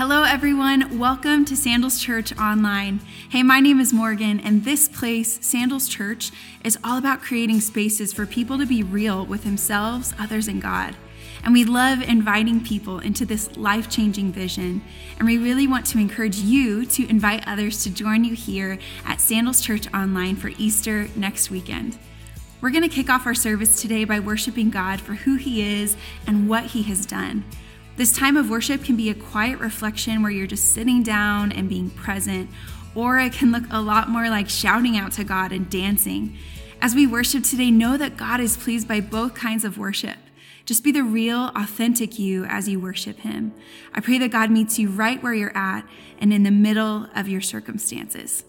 Hello, everyone. Welcome to Sandals Church Online. Hey, my name is Morgan, and this place, Sandals Church, is all about creating spaces for people to be real with themselves, others, and God. And we love inviting people into this life changing vision. And we really want to encourage you to invite others to join you here at Sandals Church Online for Easter next weekend. We're going to kick off our service today by worshiping God for who He is and what He has done. This time of worship can be a quiet reflection where you're just sitting down and being present, or it can look a lot more like shouting out to God and dancing. As we worship today, know that God is pleased by both kinds of worship. Just be the real, authentic you as you worship Him. I pray that God meets you right where you're at and in the middle of your circumstances.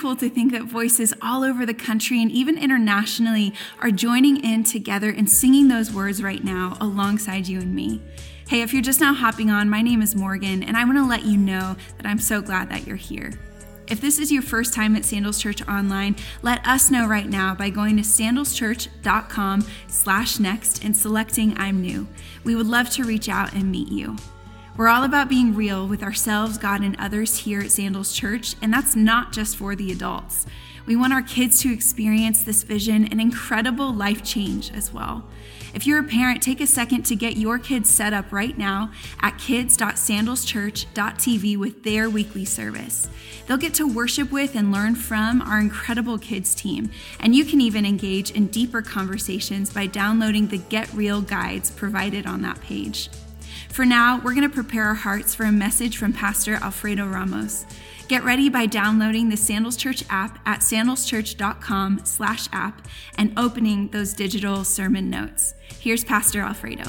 Cool to think that voices all over the country and even internationally are joining in together and singing those words right now alongside you and me. Hey, if you're just now hopping on, my name is Morgan, and I want to let you know that I'm so glad that you're here. If this is your first time at Sandals Church Online, let us know right now by going to sandalschurch.com slash next and selecting I'm new. We would love to reach out and meet you. We're all about being real with ourselves, God, and others here at Sandals Church, and that's not just for the adults. We want our kids to experience this vision and incredible life change as well. If you're a parent, take a second to get your kids set up right now at kids.sandalschurch.tv with their weekly service. They'll get to worship with and learn from our incredible kids team, and you can even engage in deeper conversations by downloading the Get Real guides provided on that page. For now, we're going to prepare our hearts for a message from Pastor Alfredo Ramos. Get ready by downloading the Sandals Church app at sandalschurch.com slash app and opening those digital sermon notes. Here's Pastor Alfredo.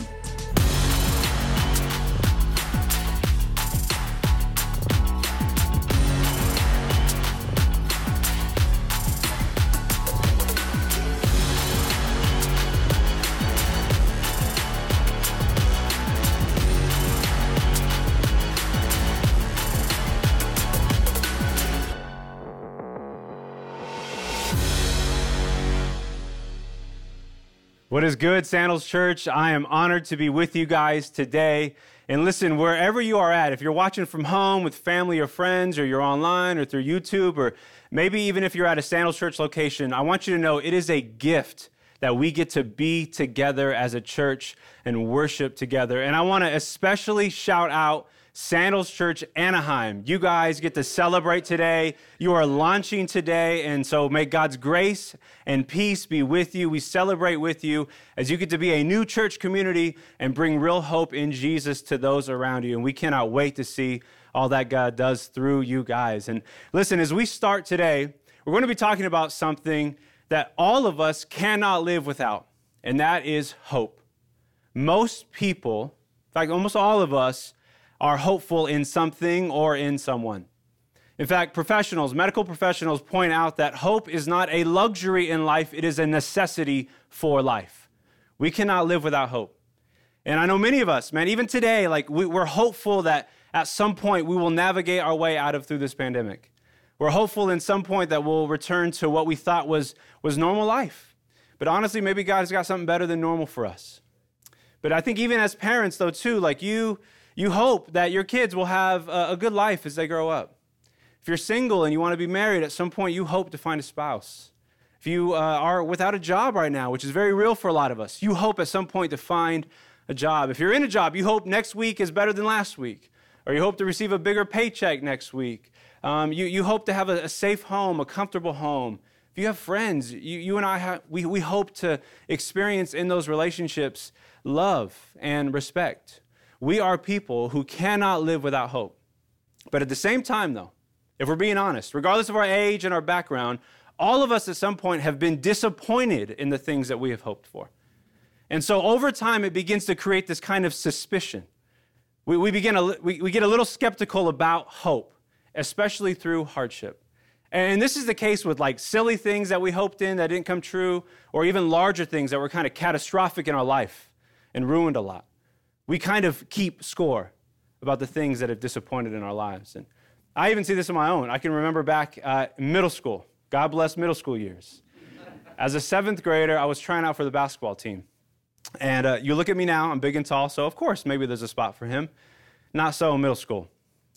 What is good, Sandals Church? I am honored to be with you guys today. And listen, wherever you are at, if you're watching from home with family or friends, or you're online or through YouTube, or maybe even if you're at a Sandals Church location, I want you to know it is a gift that we get to be together as a church and worship together. And I want to especially shout out Sandals Church Anaheim. You guys get to celebrate today. You are launching today. And so may God's grace and peace be with you. We celebrate with you as you get to be a new church community and bring real hope in Jesus to those around you. And we cannot wait to see all that God does through you guys. And listen, as we start today, we're going to be talking about something that all of us cannot live without, and that is hope. Most people, in fact, almost all of us, are hopeful in something or in someone. In fact, professionals, medical professionals point out that hope is not a luxury in life, it is a necessity for life. We cannot live without hope. And I know many of us, man, even today, like we, are hopeful that at some point we will navigate our way out of through this pandemic. We're hopeful in some point that we'll return to what we thought was, was normal life. But honestly, maybe God's got something better than normal for us. But I think even as parents, though, too, like you, you hope that your kids will have a, good life as they grow up. If you're single and you want to be married, at some point you hope to find a spouse. If you uh, are without a job right now, which is very real for a lot of us, you hope at some point to find a job. If you're in a job, you hope next week is better than last week, or you hope to receive a bigger paycheck next week. Um, you, you hope to have a, a, safe home, a comfortable home. If you have friends, you, you and I, have, we, we hope to experience in those relationships love and respect. We are people who cannot live without hope. But at the same time, though, if we're being honest, regardless of our age and our background, all of us at some point have been disappointed in the things that we have hoped for. And so over time, it begins to create this kind of suspicion. We, we, begin a, we, we get a little skeptical about hope, especially through hardship. And this is the case with like silly things that we hoped in that didn't come true, or even larger things that were kind of catastrophic in our life and ruined a lot we kind of keep score about the things that have disappointed in our lives. And I even see this in my own. I can remember back uh, middle school. God bless middle school years. As a seventh grader, I was trying out for the basketball team. And uh, you look at me now, I'm big and tall, so of course, maybe there's a spot for him. Not so in middle school.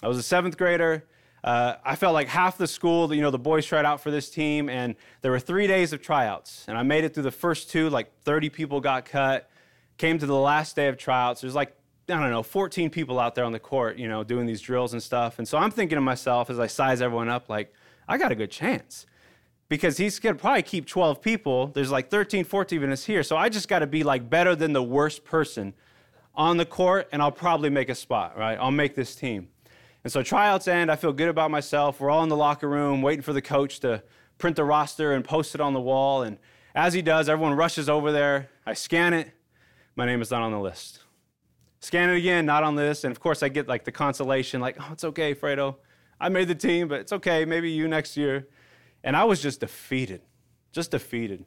I was a seventh grader. Uh, I felt like half the school, you know, the boys tried out for this team, and there were three days of tryouts. And I made it through the first two, like 30 people got cut came to the last day of tryouts. There's like, I don't know, 14 people out there on the court, you know, doing these drills and stuff. And so I'm thinking to myself as I size everyone up, like, I got a good chance because he's going to probably keep 12 people. There's like 13, 14 of us here. So I just got to be like better than the worst person on the court, and I'll probably make a spot, right? I'll make this team. And so tryouts end. I feel good about myself. We're all in the locker room waiting for the coach to print the roster and post it on the wall. And as he does, everyone rushes over there. I scan it my name is not on the list. Scan it again, not on the list. And of course, I get like the consolation, like, oh, it's okay, Fredo. I made the team, but it's okay. Maybe you next year. And I was just defeated, just defeated.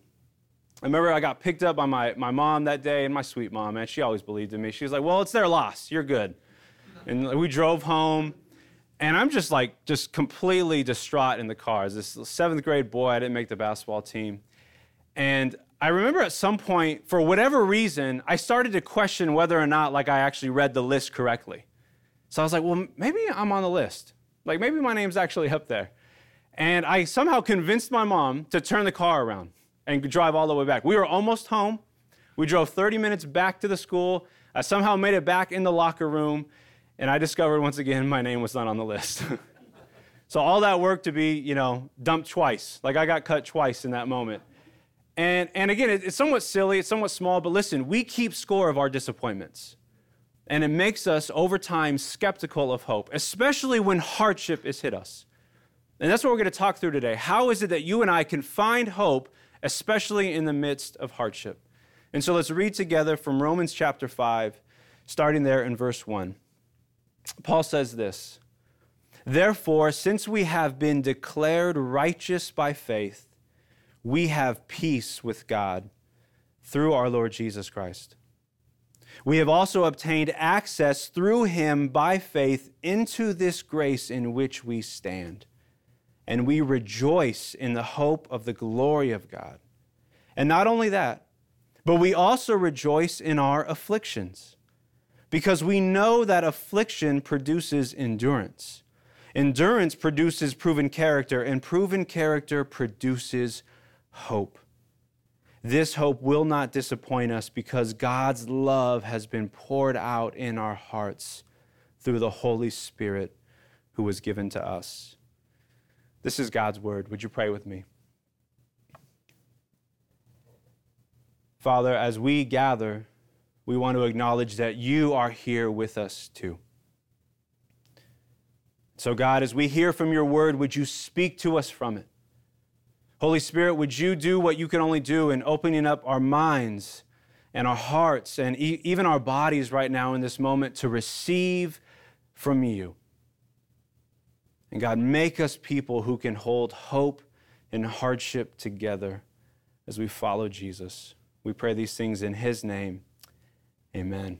I remember I got picked up by my, my mom that day, and my sweet mom, man, she always believed in me. She was like, Well, it's their loss. You're good. And we drove home, and I'm just like, just completely distraught in the car. As this seventh grade boy, I didn't make the basketball team. And I remember at some point, for whatever reason, I started to question whether or not like I actually read the list correctly. So I was like, well, maybe I'm on the list. Like maybe my name's actually up there. And I somehow convinced my mom to turn the car around and drive all the way back. We were almost home. We drove 30 minutes back to the school. I somehow made it back in the locker room, and I discovered once again my name was not on the list. so all that work to be, you know, dumped twice. Like I got cut twice in that moment. And, and again, it's somewhat silly, it's somewhat small, but listen, we keep score of our disappointments. And it makes us, over time, skeptical of hope, especially when hardship has hit us. And that's what we're going to talk through today. How is it that you and I can find hope, especially in the midst of hardship? And so let's read together from Romans chapter 5, starting there in verse 1. Paul says this Therefore, since we have been declared righteous by faith, we have peace with God through our Lord Jesus Christ. We have also obtained access through him by faith into this grace in which we stand and we rejoice in the hope of the glory of God. And not only that, but we also rejoice in our afflictions, because we know that affliction produces endurance. Endurance produces proven character, and proven character produces hope. This hope will not disappoint us because God's love has been poured out in our hearts through the Holy Spirit who was given to us. This is God's word. Would you pray with me? Father, as we gather, we want to acknowledge that you are here with us too. So, God, as we hear from your word, would you speak to us from it? Holy Spirit, would you do what you can only do in opening up our minds and our hearts and e- even our bodies right now in this moment to receive from you? And God, make us people who can hold hope and hardship together as we follow Jesus. We pray these things in His name. Amen.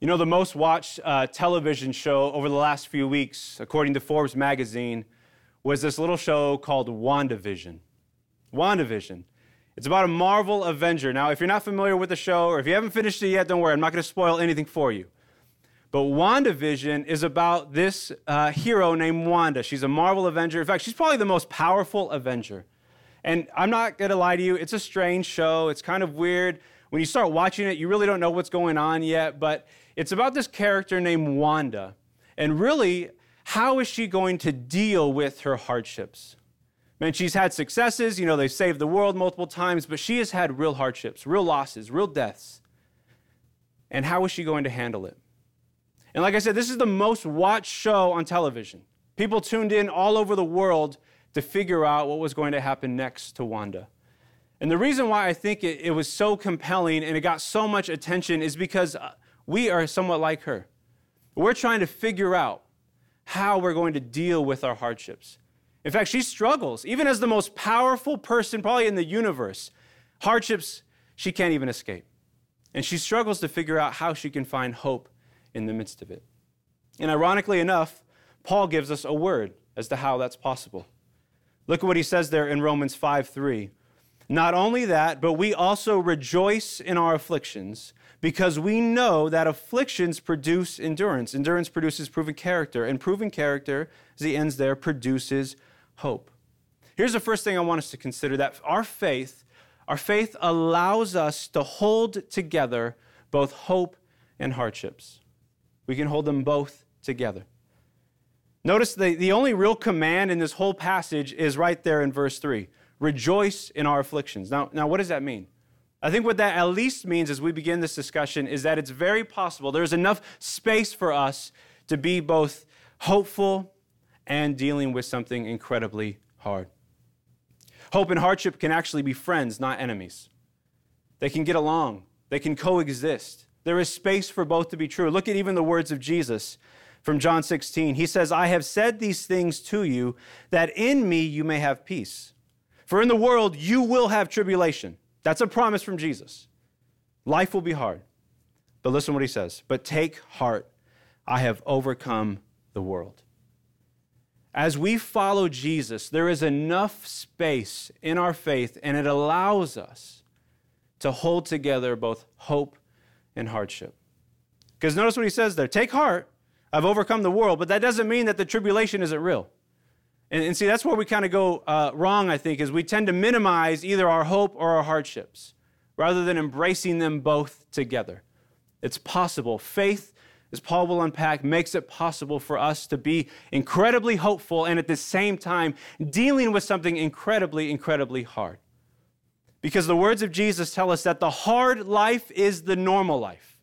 You know, the most watched uh, television show over the last few weeks, according to Forbes magazine, was this little show called WandaVision. WandaVision. It's about a Marvel Avenger. Now, if you're not familiar with the show or if you haven't finished it yet, don't worry, I'm not going to spoil anything for you. But WandaVision is about this uh, hero named Wanda. She's a Marvel Avenger. In fact, she's probably the most powerful Avenger. And I'm not going to lie to you, it's a strange show. It's kind of weird. When you start watching it, you really don't know what's going on yet. But it's about this character named Wanda. And really, how is she going to deal with her hardships? Man, she's had successes. You know, they've saved the world multiple times, but she has had real hardships, real losses, real deaths. And how is she going to handle it? And like I said, this is the most watched show on television. People tuned in all over the world to figure out what was going to happen next to Wanda. And the reason why I think it, it was so compelling and it got so much attention is because uh, we are somewhat like her. We're trying to figure out how we're going to deal with our hardships. In fact, she struggles, even as the most powerful person probably in the universe. Hardships she can't even escape. And she struggles to figure out how she can find hope in the midst of it. And ironically enough, Paul gives us a word as to how that's possible. Look at what he says there in Romans 5 3. Not only that, but we also rejoice in our afflictions because we know that afflictions produce endurance. Endurance produces proven character, and proven character, as he ends there, produces hope. Here's the first thing I want us to consider that our faith, our faith allows us to hold together both hope and hardships. We can hold them both together. Notice the, the only real command in this whole passage is right there in verse 3 rejoice in our afflictions. Now, now, what does that mean? I think what that at least means as we begin this discussion is that it's very possible there's enough space for us to be both hopeful and dealing with something incredibly hard. Hope and hardship can actually be friends, not enemies. They can get along, they can coexist. There is space for both to be true. Look at even the words of Jesus. from John 16. He says, I have said these things to you that in me you may have peace. For in the world you will have tribulation. That's a promise from Jesus. Life will be hard. But listen what he says. But take heart, I have overcome the world. As we follow Jesus, there is enough space in our faith, and it allows us to hold together both hope and hardship. Because notice what he says there take heart, I've overcome the world, but that doesn't mean that the tribulation isn't real. And, and see, that's where we kind of go uh, wrong, I think, is we tend to minimize either our hope or our hardships rather than embracing them both together. It's possible. Faith, as Paul will unpack, makes it possible for us to be incredibly hopeful and at the same time dealing with something incredibly, incredibly hard. Because the words of Jesus tell us that the hard life is the normal life.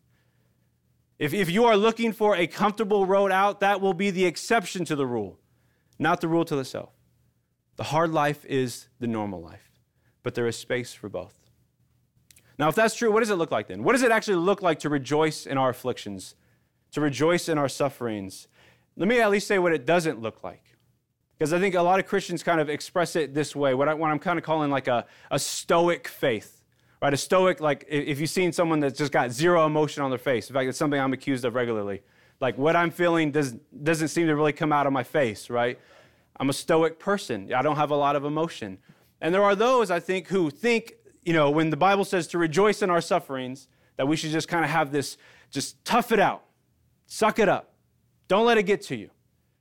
If, if you are looking for a comfortable road out, that will be the exception to the rule, not the rule to the self. The hard life is the normal life, but there is space for both. Now, if that's true, what does it look like then? What does it actually look like to rejoice in our afflictions, to rejoice in our sufferings? Let me at least say what it doesn't look like. Because I think a lot of Christians kind of express it this way, what, I, I'm kind of calling like a, a stoic faith right? A stoic, like if you've seen someone that's just got zero emotion on their face, in fact, it's something I'm accused of regularly. Like what I'm feeling does, doesn't seem to really come out of my face, right? I'm a stoic person. I don't have a lot of emotion. And there are those, I think, who think, you know, when the Bible says to rejoice in our sufferings, that we should just kind of have this, just tough it out, suck it up, don't let it get to you.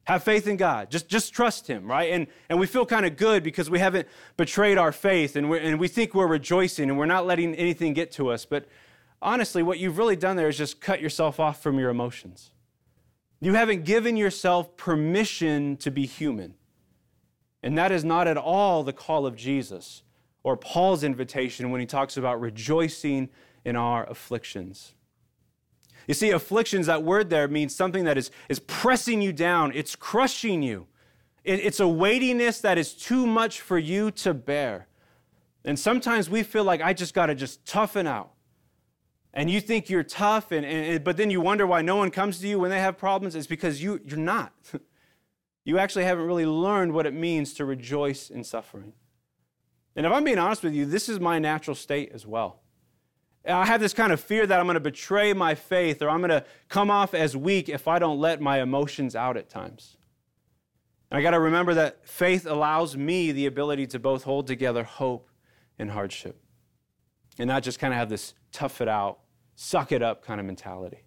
Have faith in God. Just, just trust Him, right? And, and we feel kind of good because we haven't betrayed our faith and, we and we think we're rejoicing and we're not letting anything get to us. But honestly, what you've really done there is just cut yourself off from your emotions. You haven't given yourself permission to be human. And that is not at all the call of Jesus or Paul's invitation when he talks about rejoicing in our afflictions. You see, afflictions, that word there means something that is, is pressing you down, it's crushing you. It, it's a weightiness that is too much for you to bear. And sometimes we feel like I just got to just toughen out. And you think you're tough, and, and, but then you wonder why no one comes to you when they have problems. It's because you, you're not. you actually haven't really learned what it means to rejoice in suffering. And if I'm being honest with you, this is my natural state as well. I have this kind of fear that I'm going to betray my faith or I'm going to come off as weak if I don't let my emotions out at times. And I got to remember that faith allows me the ability to both hold together hope and hardship and not just kind of have this tough it out, suck it up kind of mentality.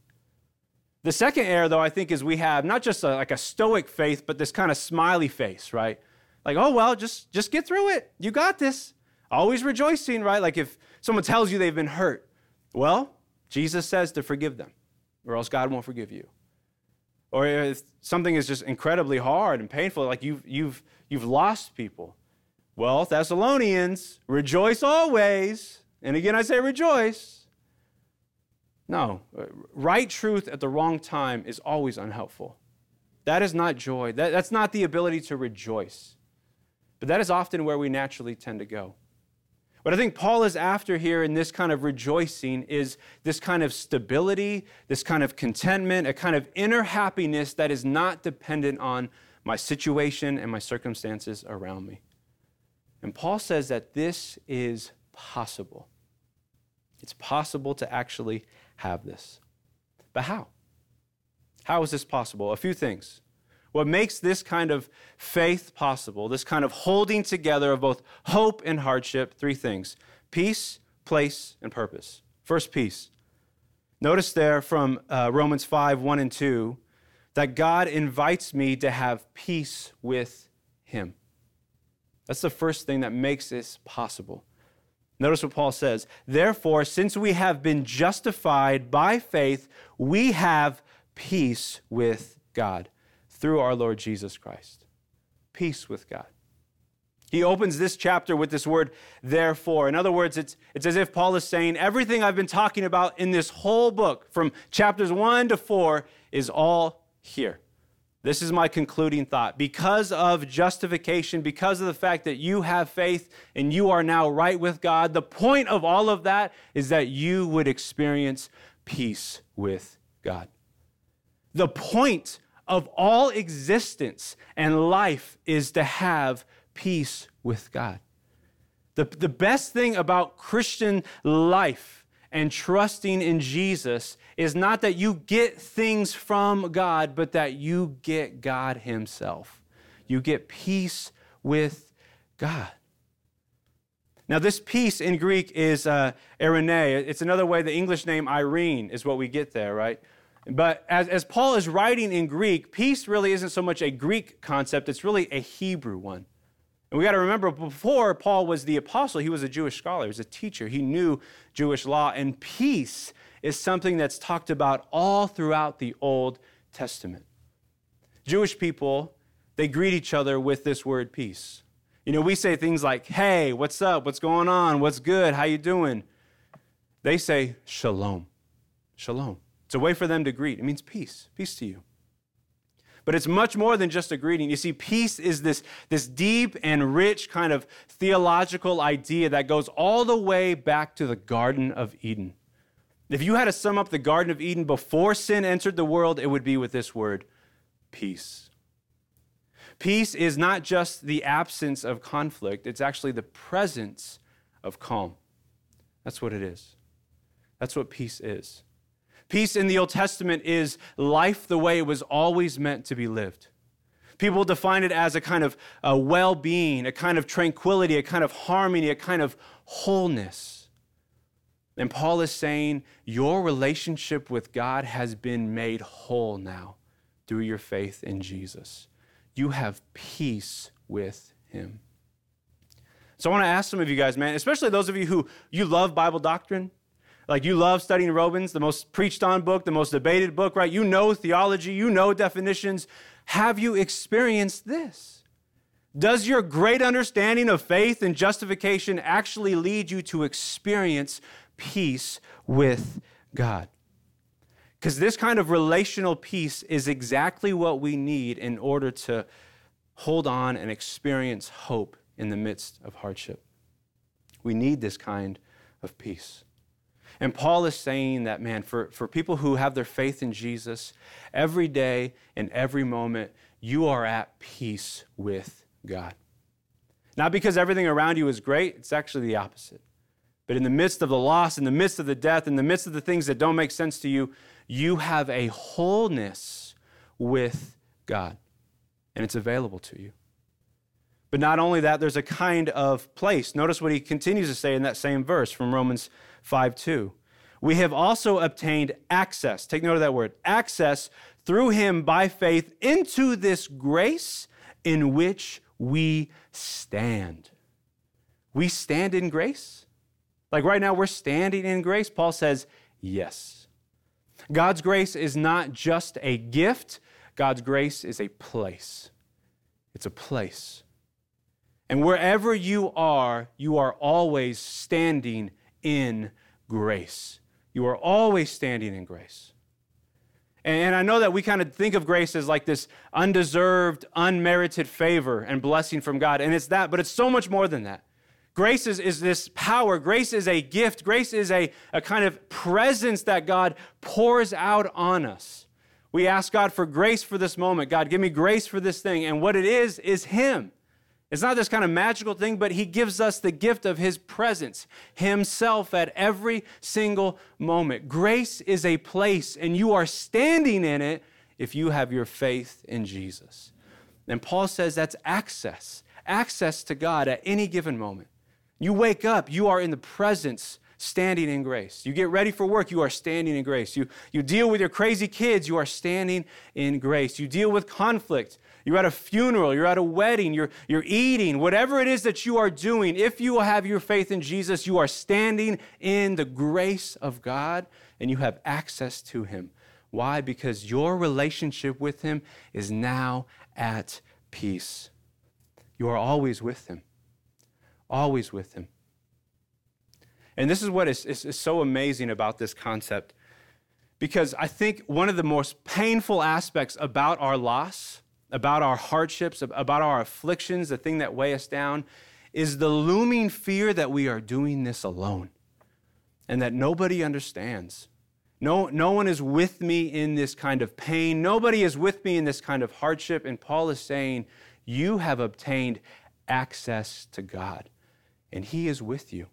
The second error, though, I think, is we have not just a, like a stoic faith, but this kind of smiley face, right? Like, oh, well, just, just get through it. You got this. Always rejoicing, right? Like if someone tells you they've been hurt, well, Jesus says to forgive them, or else God won't forgive you. Or if something is just incredibly hard and painful, like you've, you've, you've lost people. Well, Thessalonians, rejoice always. And again, I say rejoice. No, uh, right truth at the wrong time is always unhelpful. That is not joy. That, that's not the ability to rejoice. But that is often where we naturally tend to go. What I think Paul is after here in this kind of rejoicing is this kind of stability, this kind of contentment, a kind of inner happiness that is not dependent on my situation and my circumstances around me. And Paul says that this is possible. It's possible to actually have this. But how? How is this possible? A few things. What makes this kind of faith possible, this kind of holding together of both hope and hardship, three things peace, place, and purpose. First, peace. Notice there from uh, Romans 5 1 and 2 that God invites me to have peace with Him. That's the first thing that makes this possible. Notice what Paul says. Therefore, since we have been justified by faith, we have peace with God through our Lord Jesus Christ. Peace with God. He opens this chapter with this word, therefore. In other words, it's, it's as if Paul is saying, everything I've been talking about in this whole book, from chapters one to four, is all here. This is my concluding thought. Because of justification, because of the fact that you have faith and you are now right with God, the point of all of that is that you would experience peace with God. The point of all existence and life is to have peace with God. The, the best thing about Christian life and trusting in Jesus is not that you get things from God, but that you get God Himself. You get peace with God. Now, this peace in Greek is uh, eirene. It's another way, the English name Irene is what we get there, right? But as, as Paul is writing in Greek, peace really isn't so much a Greek concept, it's really a Hebrew one. And we got to remember before Paul was the apostle, he was a Jewish scholar, he was a teacher, he knew Jewish law, and peace is something that's talked about all throughout the Old Testament. Jewish people, they greet each other with this word peace. You know, we say things like, "Hey, what's up? What's going on? What's good? How you doing?" They say shalom. Shalom. It's a way for them to greet. It means peace. Peace to you. But it's much more than just a greeting. You see, peace is this, this deep and rich kind of theological idea that goes all the way back to the Garden of Eden. If you had to sum up the Garden of Eden before sin entered the world, it would be with this word peace. Peace is not just the absence of conflict, it's actually the presence of calm. That's what it is. That's what peace is. Peace in the Old Testament is life the way it was always meant to be lived. People define it as a kind of a well being, a kind of tranquility, a kind of harmony, a kind of wholeness. And Paul is saying your relationship with God has been made whole now through your faith in Jesus. You have peace with him. So I want to ask some of you guys, man, especially those of you who you love Bible doctrine, like you love studying Romans, the most preached on book, the most debated book, right? You know theology, you know definitions. Have you experienced this? Does your great understanding of faith and justification actually lead you to experience peace with God? Because this kind of relational peace is exactly what we need in order to hold on and experience hope in the midst of hardship. We need this kind of peace. And Paul is saying that, man, for, for people who have their faith in Jesus, every day and every moment, you are at peace with God. Not because everything around you is great, it's actually the opposite. But in the midst of the loss, in the midst of the death, in the midst of the things that don't make sense to you, you have a wholeness with God, and it's available to you. But not only that, there's a kind of place. Notice what he continues to say in that same verse from Romans 5 2. We have also obtained access, take note of that word, access through him by faith into this grace in which we stand. We stand in grace? Like right now, we're standing in grace? Paul says, yes. God's grace is not just a gift, God's grace is a place. It's a place. And wherever you are, you are always standing in grace. You are always standing in grace. And I know that we kind of think of grace as like this undeserved, unmerited favor and blessing from God. And it's that, but it's so much more than that. Grace is, is this power. Grace is a gift. Grace is a, a kind of presence that God pours out on us. We ask God for grace for this moment. God, give me grace for this thing. And what it is, is Him. It's not this kind of magical thing, but He gives us the gift of His presence, Himself at every single moment. Grace is a place, and you are standing in it if you have your faith in Jesus. And Paul says that's access, access to God at any given moment. You wake up, you are in the presence standing in grace. You get ready for work, you are standing in grace. You, you deal with your crazy kids, you are standing in grace. You deal with conflict, you're at a funeral, you're at a wedding, you're, you're eating, whatever it is that you are doing, if you have your faith in Jesus, you are standing in the grace of God and you have access to Him. Why? Because your relationship with Him is now at peace. You are always with Him, always with Him. And this is what is, is, is so amazing about this concept. Because I think one of the most painful aspects about our loss about our hardships, about our afflictions, the thing that weigh us down, is the looming fear that we are doing this alone and that nobody understands. No, no one is with me in this kind of pain. Nobody is with me in this kind of hardship. And Paul is saying, You have obtained access to God, and He is with you.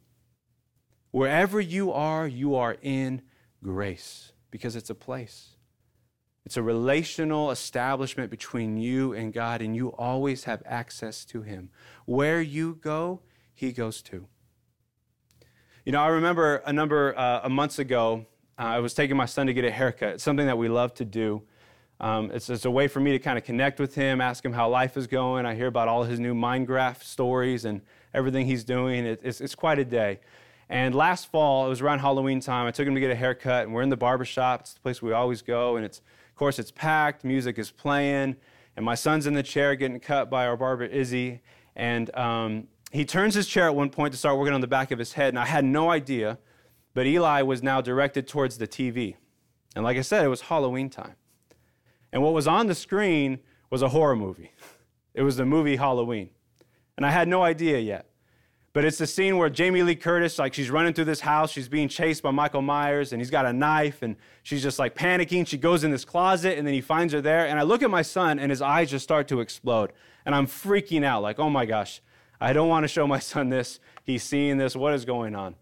Wherever you are, you are in grace because it's a place. It's a relational establishment between you and God, and you always have access to Him. Where you go, He goes too. You know, I remember a number uh, of months ago, uh, I was taking my son to get a haircut. It's something that we love to do. Um, it's, it's, a way for me to kind of connect with him, ask him how life is going. I hear about all his new Minecraft stories and everything he's doing. It, it's, it's quite a day. And last fall, it was around Halloween time, I took him to get a haircut, and we're in the barbershop. It's the place we always go, and it's, course, it's packed, music is playing, and my son's in the chair getting cut by our barber, Izzy. And um, he turns his chair at one point to start working on the back of his head, and I had no idea but Eli was now directed towards the TV. And like I said, it was Halloween time. And what was on the screen was a horror movie. It was the movie Halloween. And I had no idea yet. But it's the scene where Jamie Lee Curtis, like she's running through this house, she's being chased by Michael Myers, and he's got a knife, and she's just like panicking. She goes in this closet, and then he finds her there. And I look at my son, and his eyes just start to explode. And I'm freaking out, like, oh my gosh, I don't want to show my son this. He's seeing this. What is going on?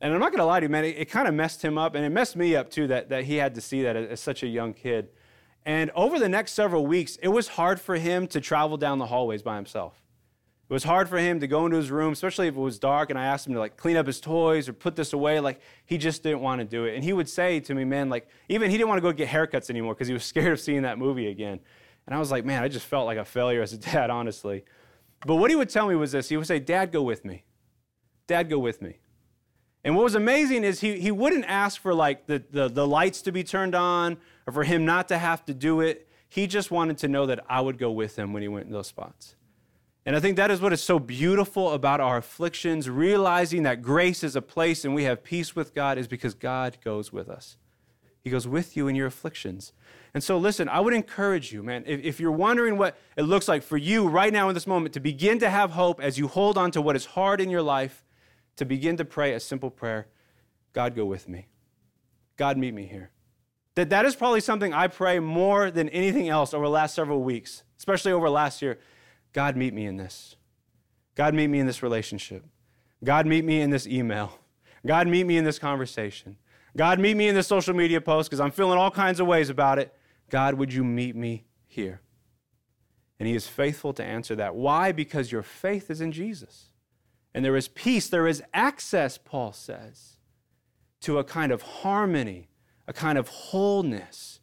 And I'm not going to lie to you, man, it, it kind of messed him up, and it messed me up too that, that he had to see that as, as such a young kid. And over the next several weeks, it was hard for him to travel down the hallways by himself. It was hard for him to go into his room, especially if it was dark and I asked him to like clean up his toys or put this away. Like he just didn't want to do it. And he would say to me, man, like even he didn't want to go get haircuts anymore because he was scared of seeing that movie again. And I was like, man, I just felt like a failure as a dad, honestly. But what he would tell me was this he would say, Dad, go with me. Dad, go with me. And what was amazing is he, he wouldn't ask for like the, the, the lights to be turned on or for him not to have to do it. He just wanted to know that I would go with him when he went in those spots. And I think that is what is so beautiful about our afflictions, realizing that grace is a place and we have peace with God is because God goes with us. He goes with you in your afflictions. And so, listen, I would encourage you, man, if, if, you're wondering what it looks like for you right now in this moment to begin to have hope as you hold on to what is hard in your life, to begin to pray a simple prayer God, go with me. God, meet me here. That, that is probably something I pray more than anything else over the last several weeks, especially over last year. God, meet me in this. God, meet me in this relationship. God, meet me in this email. God, meet me in this conversation. God, meet me in this social media post because I'm feeling all kinds of ways about it. God, would you meet me here? And He is faithful to answer that. Why? Because your faith is in Jesus. And there is peace, there is access, Paul says, to a kind of harmony, a kind of wholeness.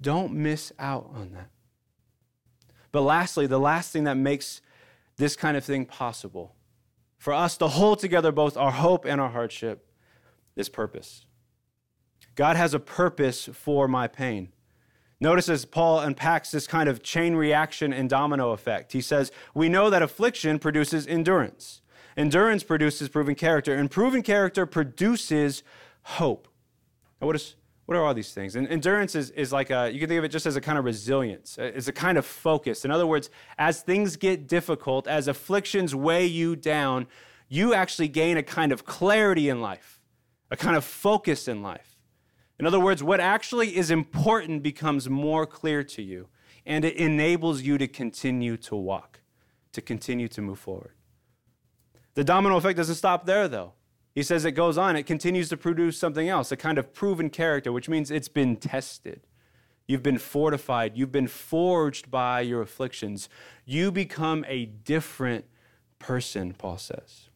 Don't miss out on that. But lastly, the last thing that makes this kind of thing possible for us to hold together both our hope and our hardship is purpose. God has a purpose for my pain. Notice as Paul unpacks this kind of chain reaction and domino effect. He says, We know that affliction produces endurance. Endurance produces proven character, and proven character produces hope. Now, what, is, what are all these things? And endurance is, is like a, you can think of it just as a kind of resilience, uh, it's a kind of focus. In other words, as things get difficult, as afflictions weigh you down, you actually gain a kind of clarity in life, a kind of focus in life. In other words, what actually is important becomes more clear to you, and it enables you to continue to walk, to continue to move forward. The domino effect doesn't stop there, though. He says it goes on, it continues to produce something else, a kind of proven character, which means it's been tested. You've been fortified. You've been forged by your afflictions. You become a different person, Paul says.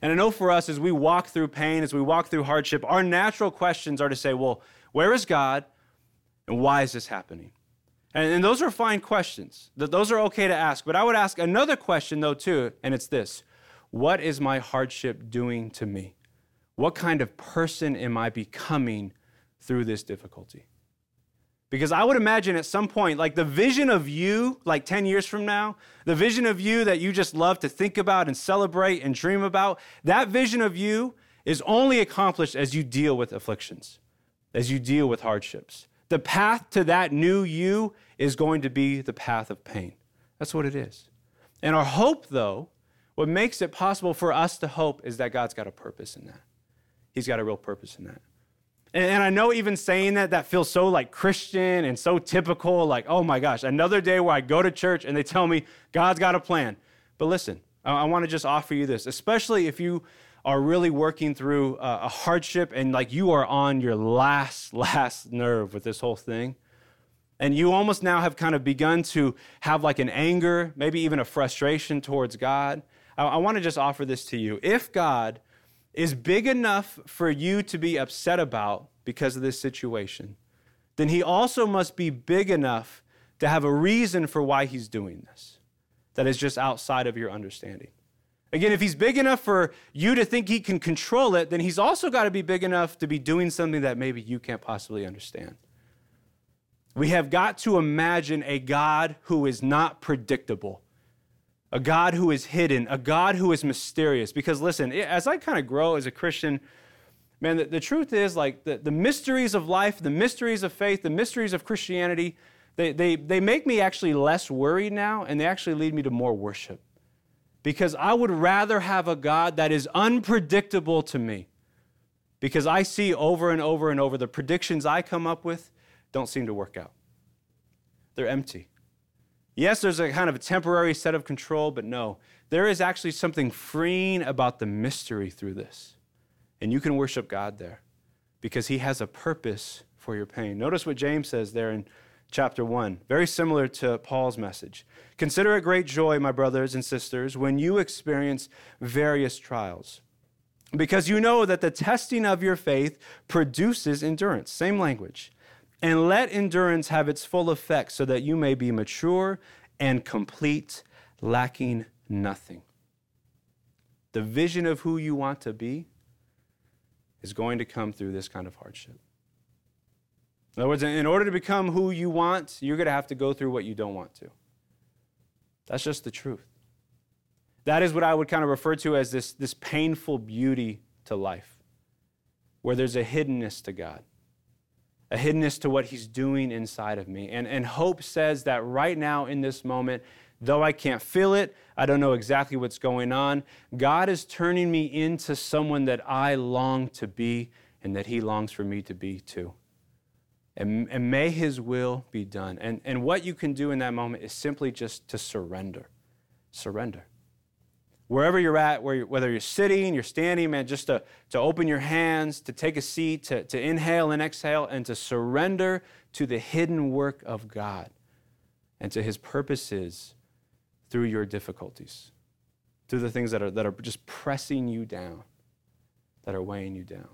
And I know for us, as we walk through pain, as we walk through hardship, our natural questions are to say, well, where is God and why is this happening? And, and those are fine questions. Those are okay to ask. But I would ask another question, though, too, and it's this What is my hardship doing to me? What kind of person am I becoming through this difficulty? Because I would imagine at some point, like the vision of you, like 10 years from now, the vision of you that you just love to think about and celebrate and dream about, that vision of you is only accomplished as you deal with afflictions, as you deal with hardships. The path to that new you is going to be the path of pain. That's what it is. And our hope, though, what makes it possible for us to hope is that God's got a purpose in that. He's got a real purpose in that. And, I know even saying that, that feels so like Christian and so typical, like, oh my gosh, another day where I go to church and they tell me God's got a plan. But listen, I, I want to just offer you this, especially if you are really working through a, a hardship and like you are on your last, last nerve with this whole thing. And you almost now have kind of begun to have like an anger, maybe even a frustration towards God. I, I want to just offer this to you. If God is big enough for you to be upset about because of this situation, then he also must be big enough to have a reason for why he's doing this that is just outside of your understanding. Again, if he's big enough for you to think he can control it, then he's also got to be big enough to be doing something that maybe you can't possibly understand. We have got to imagine a God who is not predictable, a God who is hidden, a God who is mysterious. Because listen, as I kind of grow as a Christian, man, the, the truth is like the, the mysteries of life, the mysteries of faith, the mysteries of Christianity, they, they, they make me actually less worried now, and they actually lead me to more worship. Because I would rather have a God that is unpredictable to me. Because I see over and over and over the predictions I come up with don't seem to work out. They're empty. Yes, there's a kind of a temporary set of control, but no, there is actually something freeing about the mystery through this. And you can worship God there because He has a purpose for your pain. Notice what James says there in chapter 1, very similar to Paul's message. Consider it great joy, my brothers and sisters, when you experience various trials, because you know that the testing of your faith produces endurance. Same language. And let endurance have its full effect so that you may be mature and complete, lacking nothing. The vision of who you want to be is going to come through this kind of hardship. In other words, in order to become who you want, you're going to have to go through what you don't want to. That's just the truth. That is what I would kind of refer to as this, this painful beauty to life, where there's a hiddenness to God, a hiddenness to what He's doing inside of me. And, and hope says that right now in this moment, though I can't feel it, I don't know exactly what's going on, God is turning me into someone that I long to be and that He longs for me to be too. And, and may his will be done. And, and what you can do in that moment is simply just to surrender. Surrender. Wherever you're at, where you're, whether you're sitting, you're standing, man, just to, to open your hands, to take a seat, to, to inhale and exhale, and to surrender to the hidden work of God and to his purposes through your difficulties, through the things that are, that are just pressing you down, that are weighing you down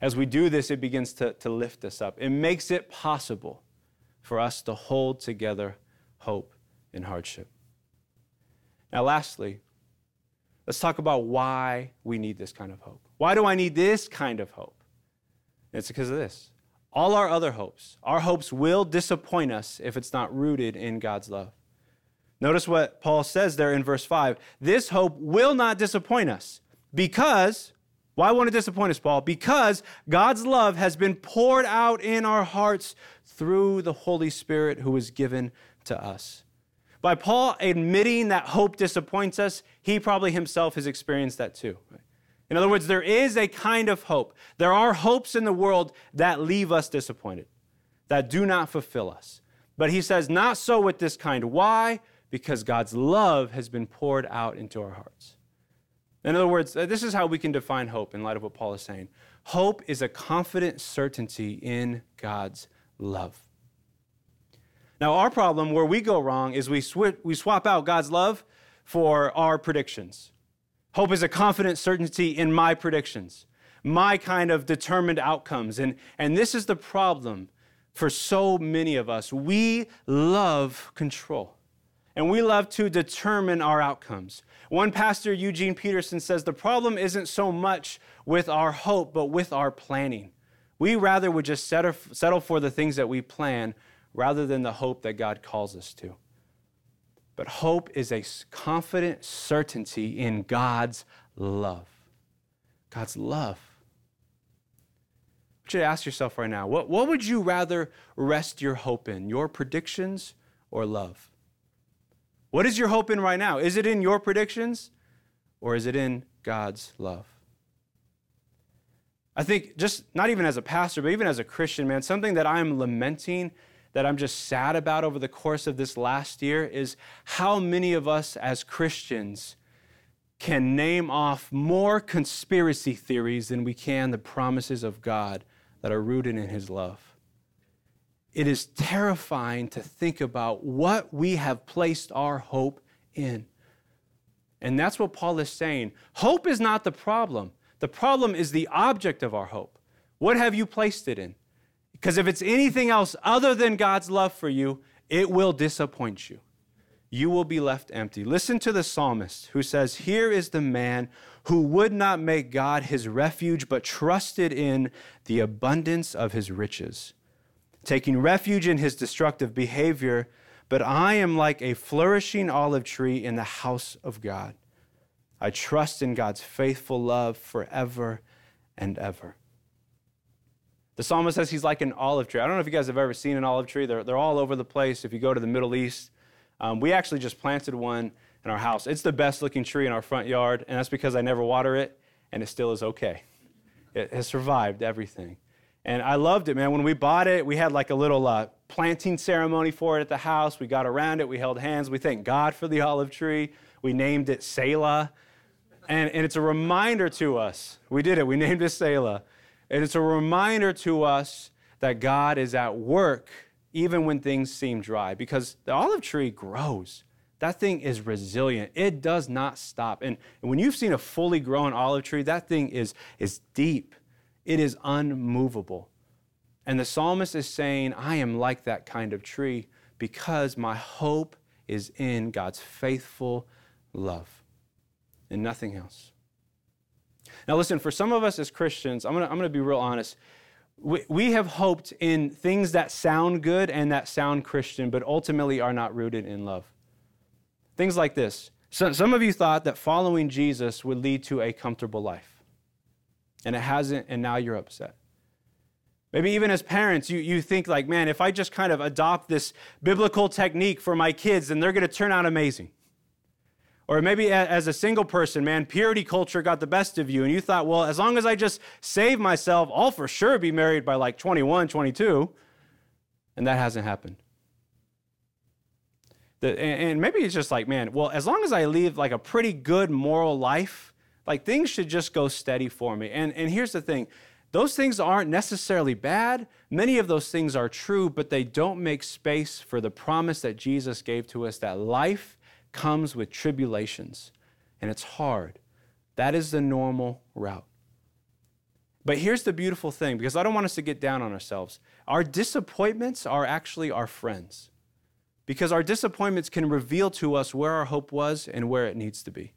as we do this, it begins to, to lift us up. It makes it possible for us to hold together hope in hardship. Now, lastly, let's talk about why we need this kind of hope. Why do I need this kind of hope? It's because of this. All our other hopes, our hopes will disappoint us if it's not rooted in God's love. Notice what Paul says there in verse 5 this hope will not disappoint us because why won't it disappoint us, Paul? Because God's love has been poured out in our hearts through the Holy Spirit who was given to us. By Paul admitting that hope disappoints us, he probably himself has experienced that too. In other words, there is a kind of hope. There are hopes in the world that leave us disappointed, that do not fulfill us. But he says, not so with this kind. Why? Because God's love has been poured out into our hearts. In other words, uh, this is how we can define hope in light of what Paul is saying. Hope is a confident certainty in God's love. Now, our problem where we go wrong is we, sw- we swap out God's love for our predictions. Hope is a confident certainty in my predictions, my kind of determined outcomes. And, and this is the problem for so many of us. We love control and we love to determine our outcomes. One pastor, Eugene Peterson, says the problem isn't so much with our hope, but with our planning. We rather would just settle for the things that we plan rather than the hope that God calls us to. But hope is a confident certainty in God's love. God's love. I want you to ask yourself right now what, what would you rather rest your hope in, your predictions or love? What is your hope in right now? Is it in your predictions or is it in God's love? I think just not even as a pastor, but even as a Christian, man, something that I'm lamenting, that I'm just sad about over the course of this last year is how many of us as Christians can name off more conspiracy theories than we can the promises of God that are rooted in His love. It is terrifying to think about what we have placed our hope in. And that's what Paul is saying. Hope is not the problem. The problem is the object of our hope. What have you placed it in? Because if it's anything else other than God's love for you, it will disappoint you. You will be left empty. Listen to the psalmist who says, Here is the man who would not make God his refuge, but trusted in the abundance of his riches, taking refuge in his destructive behavior. But I am like a flourishing olive tree in the house of God. I trust in God's faithful love forever and ever. The psalmist says he's like an olive tree. I don't know if you guys have ever seen an olive tree. They're, they're all over the place. If you go to the Middle East, um, we actually just planted one in our house. It's the best looking tree in our front yard, and that's because I never water it, and it still is okay. It has survived everything. And I loved it, man. When we bought it, we had like a little uh, planting ceremony for it at the house. We got around it, we held hands. We thanked God for the olive tree. We named it Selah. And, and it's a reminder to us. We did it, we named it Selah. And it's a reminder to us that God is at work even when things seem dry because the olive tree grows. That thing is resilient. It does not stop. And, when you've seen a fully grown olive tree, that thing is, is deep, it is unmovable. And the psalmist is saying, I am like that kind of tree because my hope is in God's faithful love and nothing else. Now, listen, for some of us as Christians, I'm going to be real honest. We, we have hoped in things that sound good and that sound Christian, but ultimately are not rooted in love. Things like this. So, some of you thought that following Jesus would lead to a comfortable life, and it hasn't, and now you're upset. Maybe even as parents, you, you think, like, man, if I just kind of adopt this biblical technique for my kids, then they're going to turn out amazing. Or maybe as a single person, man, purity culture got the best of you, and you thought, well, as long as I just save myself, I'll for sure be married by like 21, 22. And that hasn't happened. The, and maybe it's just like, man, well, as long as I live like a pretty good moral life, like things should just go steady for me. And, and here's the thing those things aren't necessarily bad. Many of those things are true, but they don't make space for the promise that Jesus gave to us that life comes with tribulations, and it's hard. That is the normal route. But here's the beautiful thing because I don't want us to get down on ourselves. Our disappointments are actually our friends because our disappointments can reveal to us where our hope was and where it needs to be.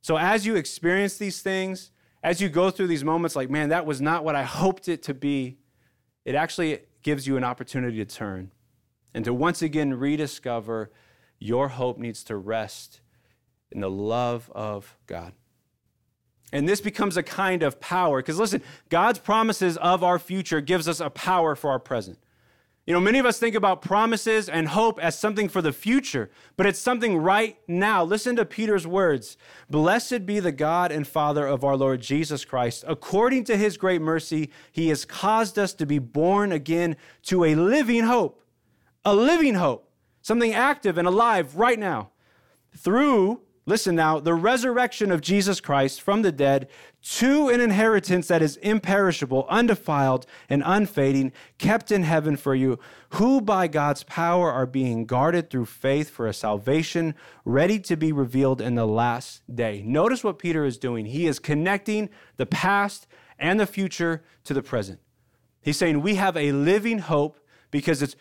So as you experience these things, as you go through these moments like, man, that was not what I hoped it to be, it actually gives you an opportunity to turn and to once again rediscover your hope needs to rest in the love of God. And this becomes a kind of power because listen, God's promises of our future gives us a power for our present. You know, many of us think about promises and hope as something for the future, but it's something right now. Listen to Peter's words Blessed be the God and Father of our Lord Jesus Christ. According to his great mercy, he has caused us to be born again to a living hope, a living hope something active and alive right now. Through, listen now, the resurrection of Jesus Christ from the dead to an inheritance that is imperishable, undefiled, and unfading, kept in heaven for you, who by God's power are being guarded through faith for a salvation ready to be revealed in the last day. Notice what Peter is doing. He is connecting the past and the future to the present. He's saying we have a living hope because it's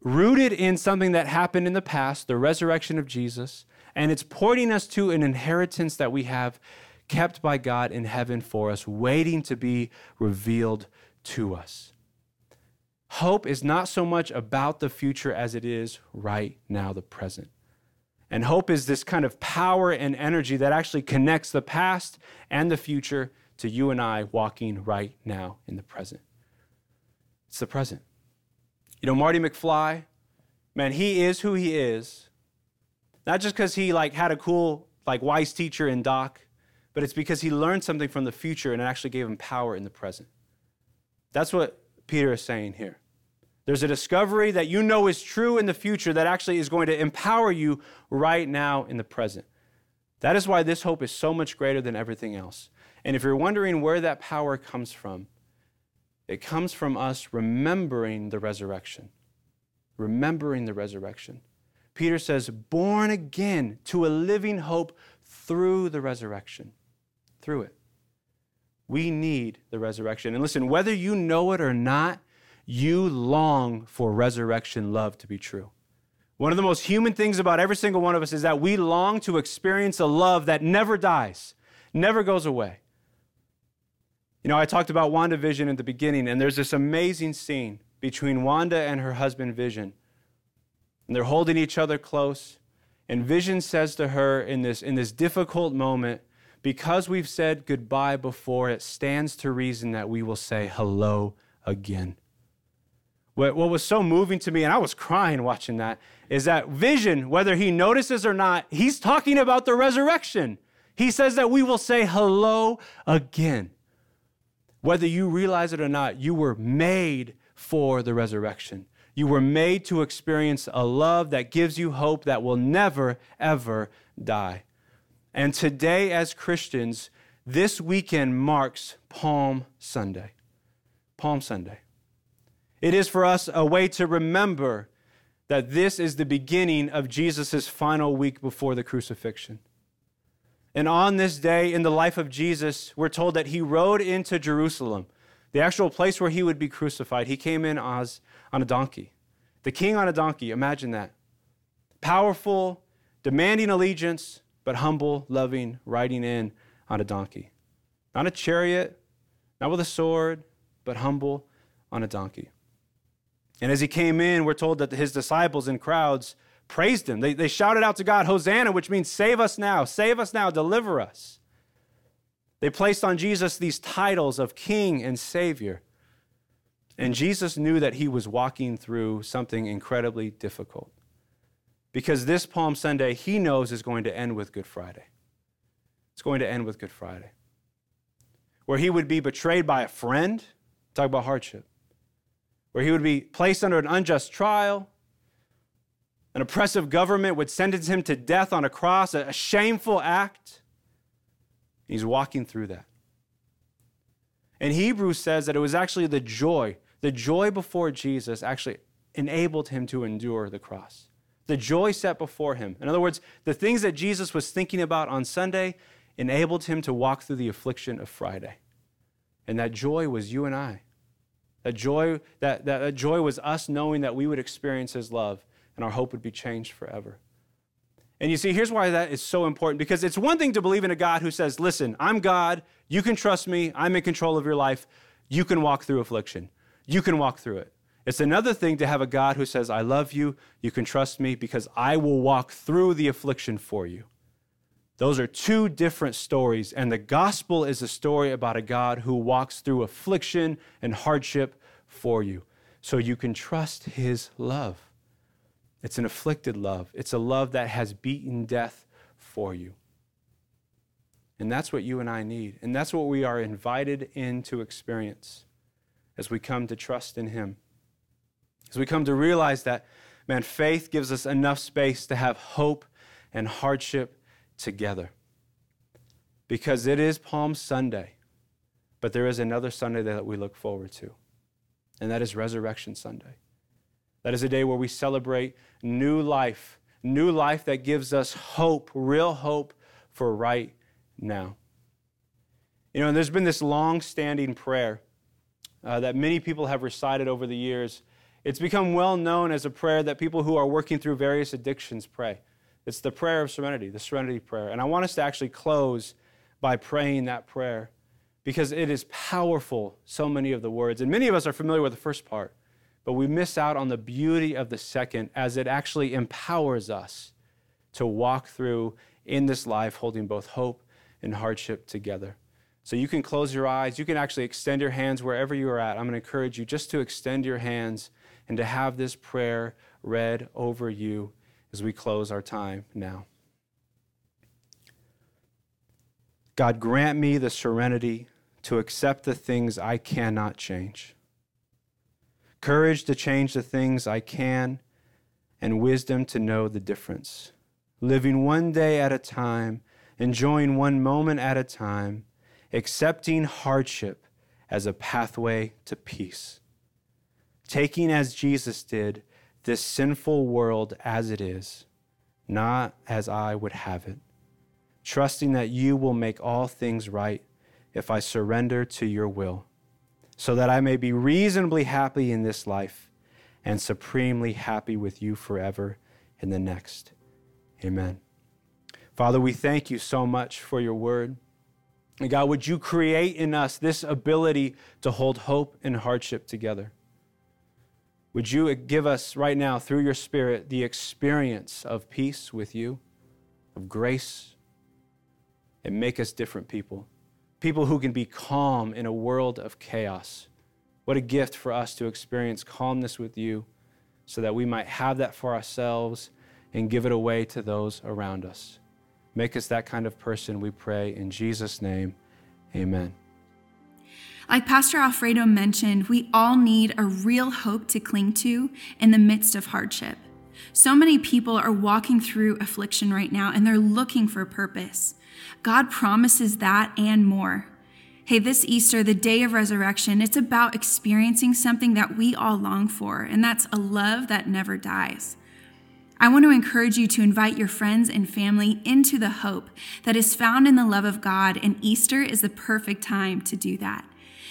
rooted in something that happened in the past, the resurrection of Jesus, and it's pointing us to an inheritance that we have kept by God in heaven for us, waiting to be revealed to us. Hope is not so much about the future as it is right now, the present. And hope is this kind of power and energy that actually connects the past and the future to you and I walking right now in the present. It's the present. You know, Marty McFly, man, he is who he is. Not just because he like had a cool, like wise teacher in Doc, but it's because he learned something from the future and it actually gave him power in the present. That's what Peter is saying here. There's a discovery that you know is true in the future that actually is going to empower you right now in the present. That is why this hope is so much greater than everything else. And if you're wondering where that power comes from, it comes from us remembering the resurrection. Remembering the resurrection. Peter says, born again to a living hope through the resurrection. Through it. We need the resurrection. And listen, whether you know it or not, you long for resurrection love to be true. One of the most human things about every single one of us is that we long to experience a love that never dies, never goes away. You know, I talked about WandaVision at the beginning, and there's this amazing scene between Wanda and her husband Vision. And they're holding each other close. And Vision says to her in this, in this difficult moment, because we've said goodbye before, it stands to reason that we will say hello again. What, what was so moving to me, and I was crying watching that, is that vision, whether he notices or not, he's talking about the resurrection. He says that we will say hello again. Whether you realize it or not, you were made for the resurrection. You were made to experience a love that gives you hope that will never, ever die. And today, as Christians, this weekend marks Palm Sunday. Palm Sunday. It is for us a way to remember that this is the beginning of Jesus' final week before the crucifixion. And on this day in the life of Jesus, we're told that he rode into Jerusalem, the actual place where he would be crucified. He came in on a donkey. The king on a donkey, imagine that. Powerful, demanding allegiance, but humble, loving, riding in on a donkey. Not a chariot, not with a sword, but humble on a donkey. And as he came in, we're told that his disciples and crowds praised him. They, they shouted out to God, Hosanna, which means save us now, save us now, deliver us. They placed on Jesus these titles of King and Savior. And Jesus knew that he was walking through something incredibly difficult. Because this Palm Sunday, he knows is going to end with Good Friday. It's going to end with Good Friday, where he would be betrayed by a friend. Talk about hardship where he would be placed under an unjust trial. An oppressive government would sentence him to death on a cross, a shameful act. He's walking through that. And Hebrews says that it was actually the joy, the joy before Jesus actually enabled him to endure the cross. The joy set before him. In other words, the things that Jesus was thinking about on Sunday enabled him to walk through the affliction of Friday. And that joy was you and I. That joy, that, that, that joy was us knowing that we would experience his love and our hope would be changed forever. And you see, here's why that is so important because it's one thing to believe in a God who says, Listen, I'm God. You can trust me. I'm in control of your life. You can walk through affliction. You can walk through it. It's another thing to have a God who says, I love you. You can trust me because I will walk through the affliction for you. Those are two different stories, and the gospel is a story about a God who walks through affliction and hardship for you so you can trust his love. It's an afflicted love, it's a love that has beaten death for you. And that's what you and I need, and that's what we are invited in to experience as we come to trust in him. As we come to realize that, man, faith gives us enough space to have hope and hardship together. Because it is Palm Sunday, but there is another Sunday that we look forward to, and that is Resurrection Sunday. That is a day where we celebrate new life, new life that gives us hope, real hope for right now. You know, and there's been this long standing prayer uh, that many people have recited over the years. It's become well known as a prayer that people who are working through various addictions pray. It's the prayer of serenity, the serenity prayer. And I want us to actually close by praying that prayer because it is powerful, so many of the words. And many of us are familiar with the first part, but we miss out on the beauty of the second as it actually empowers us to walk through in this life holding both hope and hardship together. So you can close your eyes. You can actually extend your hands wherever you are at. I'm going to encourage you just to extend your hands and to have this prayer read over you as we close our time now. God, grant me the serenity to accept the things I cannot change, courage to change the things I can, and wisdom to know the difference. Living one day at a time, enjoying one moment at a time, accepting hardship as a pathway to peace. Taking as Jesus did this sinful world as it is, not as I would have it. Trusting that you will make all things right if I surrender to your will, so that I may be reasonably happy in this life and supremely happy with you forever in the next. Amen. Father, we thank you so much for your word. And God, would you create in us this ability to hold hope and hardship together? Would you give us right now, through your Spirit, the experience of peace with you, of grace, and make us different people? People who can be calm in a world of chaos. What a gift for us to experience calmness with you so that we might have that for ourselves and give it away to those around us. Make us that kind of person, we pray. In Jesus' name, amen. Like Pastor Alfredo mentioned, we all need a real hope to cling to in the midst of hardship. So many people are walking through affliction right now and they're looking for purpose. God promises that and more. Hey, this Easter, the day of resurrection, it's about experiencing something that we all long for, and that's a love that never dies. I want to encourage you to invite your friends and family into the hope that is found in the love of God, and Easter is the perfect time to do that.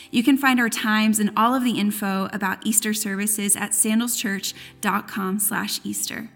You can find our times and all of the info about Easter services at sandalschurch.com slash Easter.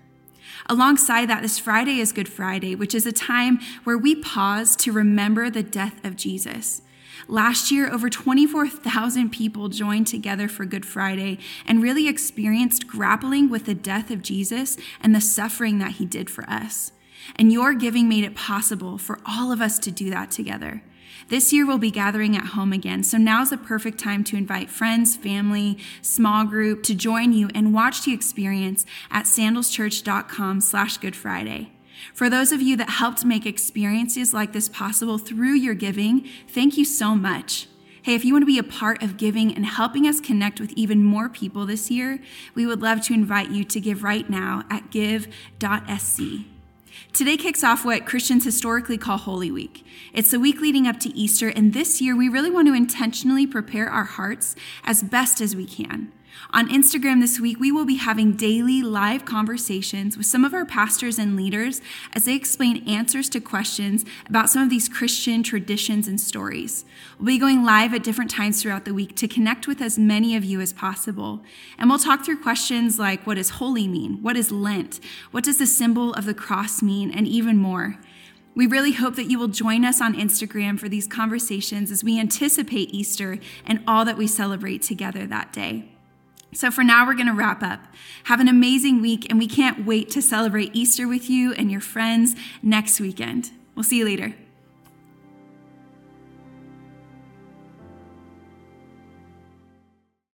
Alongside that, this Friday is Good Friday, which is a time where we pause to remember the death of Jesus. Last year, over 24,000 people joined together for Good Friday and really experienced grappling with the death of Jesus and the suffering that he did for us. And your giving made it possible for all of us to do that together. This year we'll be gathering at home again, so now's the perfect time to invite friends, family, small group to join you and watch the experience at sandalschurch.com slash Good Friday. For those of you that helped make experiences like this possible through your giving, thank you so much. Hey, if you want to be a part of giving and helping us connect with even more people this year, we would love to invite you to give right now at give.sc. Today kicks off what Christians historically call Holy Week. It's the week leading up to Easter, and this year we really want to intentionally prepare our hearts as best as we can. On Instagram this week, we will be having daily live conversations with some of our pastors and leaders as they explain answers to questions about some of these Christian traditions and stories. We'll be going live at different times throughout the week to connect with as many of you as possible. And we'll talk through questions like what does holy mean? What is Lent? What does the symbol of the cross mean? And even more. We really hope that you will join us on Instagram for these conversations as we anticipate Easter and all that we celebrate together that day. So, for now, we're going to wrap up. Have an amazing week, and we can't wait to celebrate Easter with you and your friends next weekend. We'll see you later.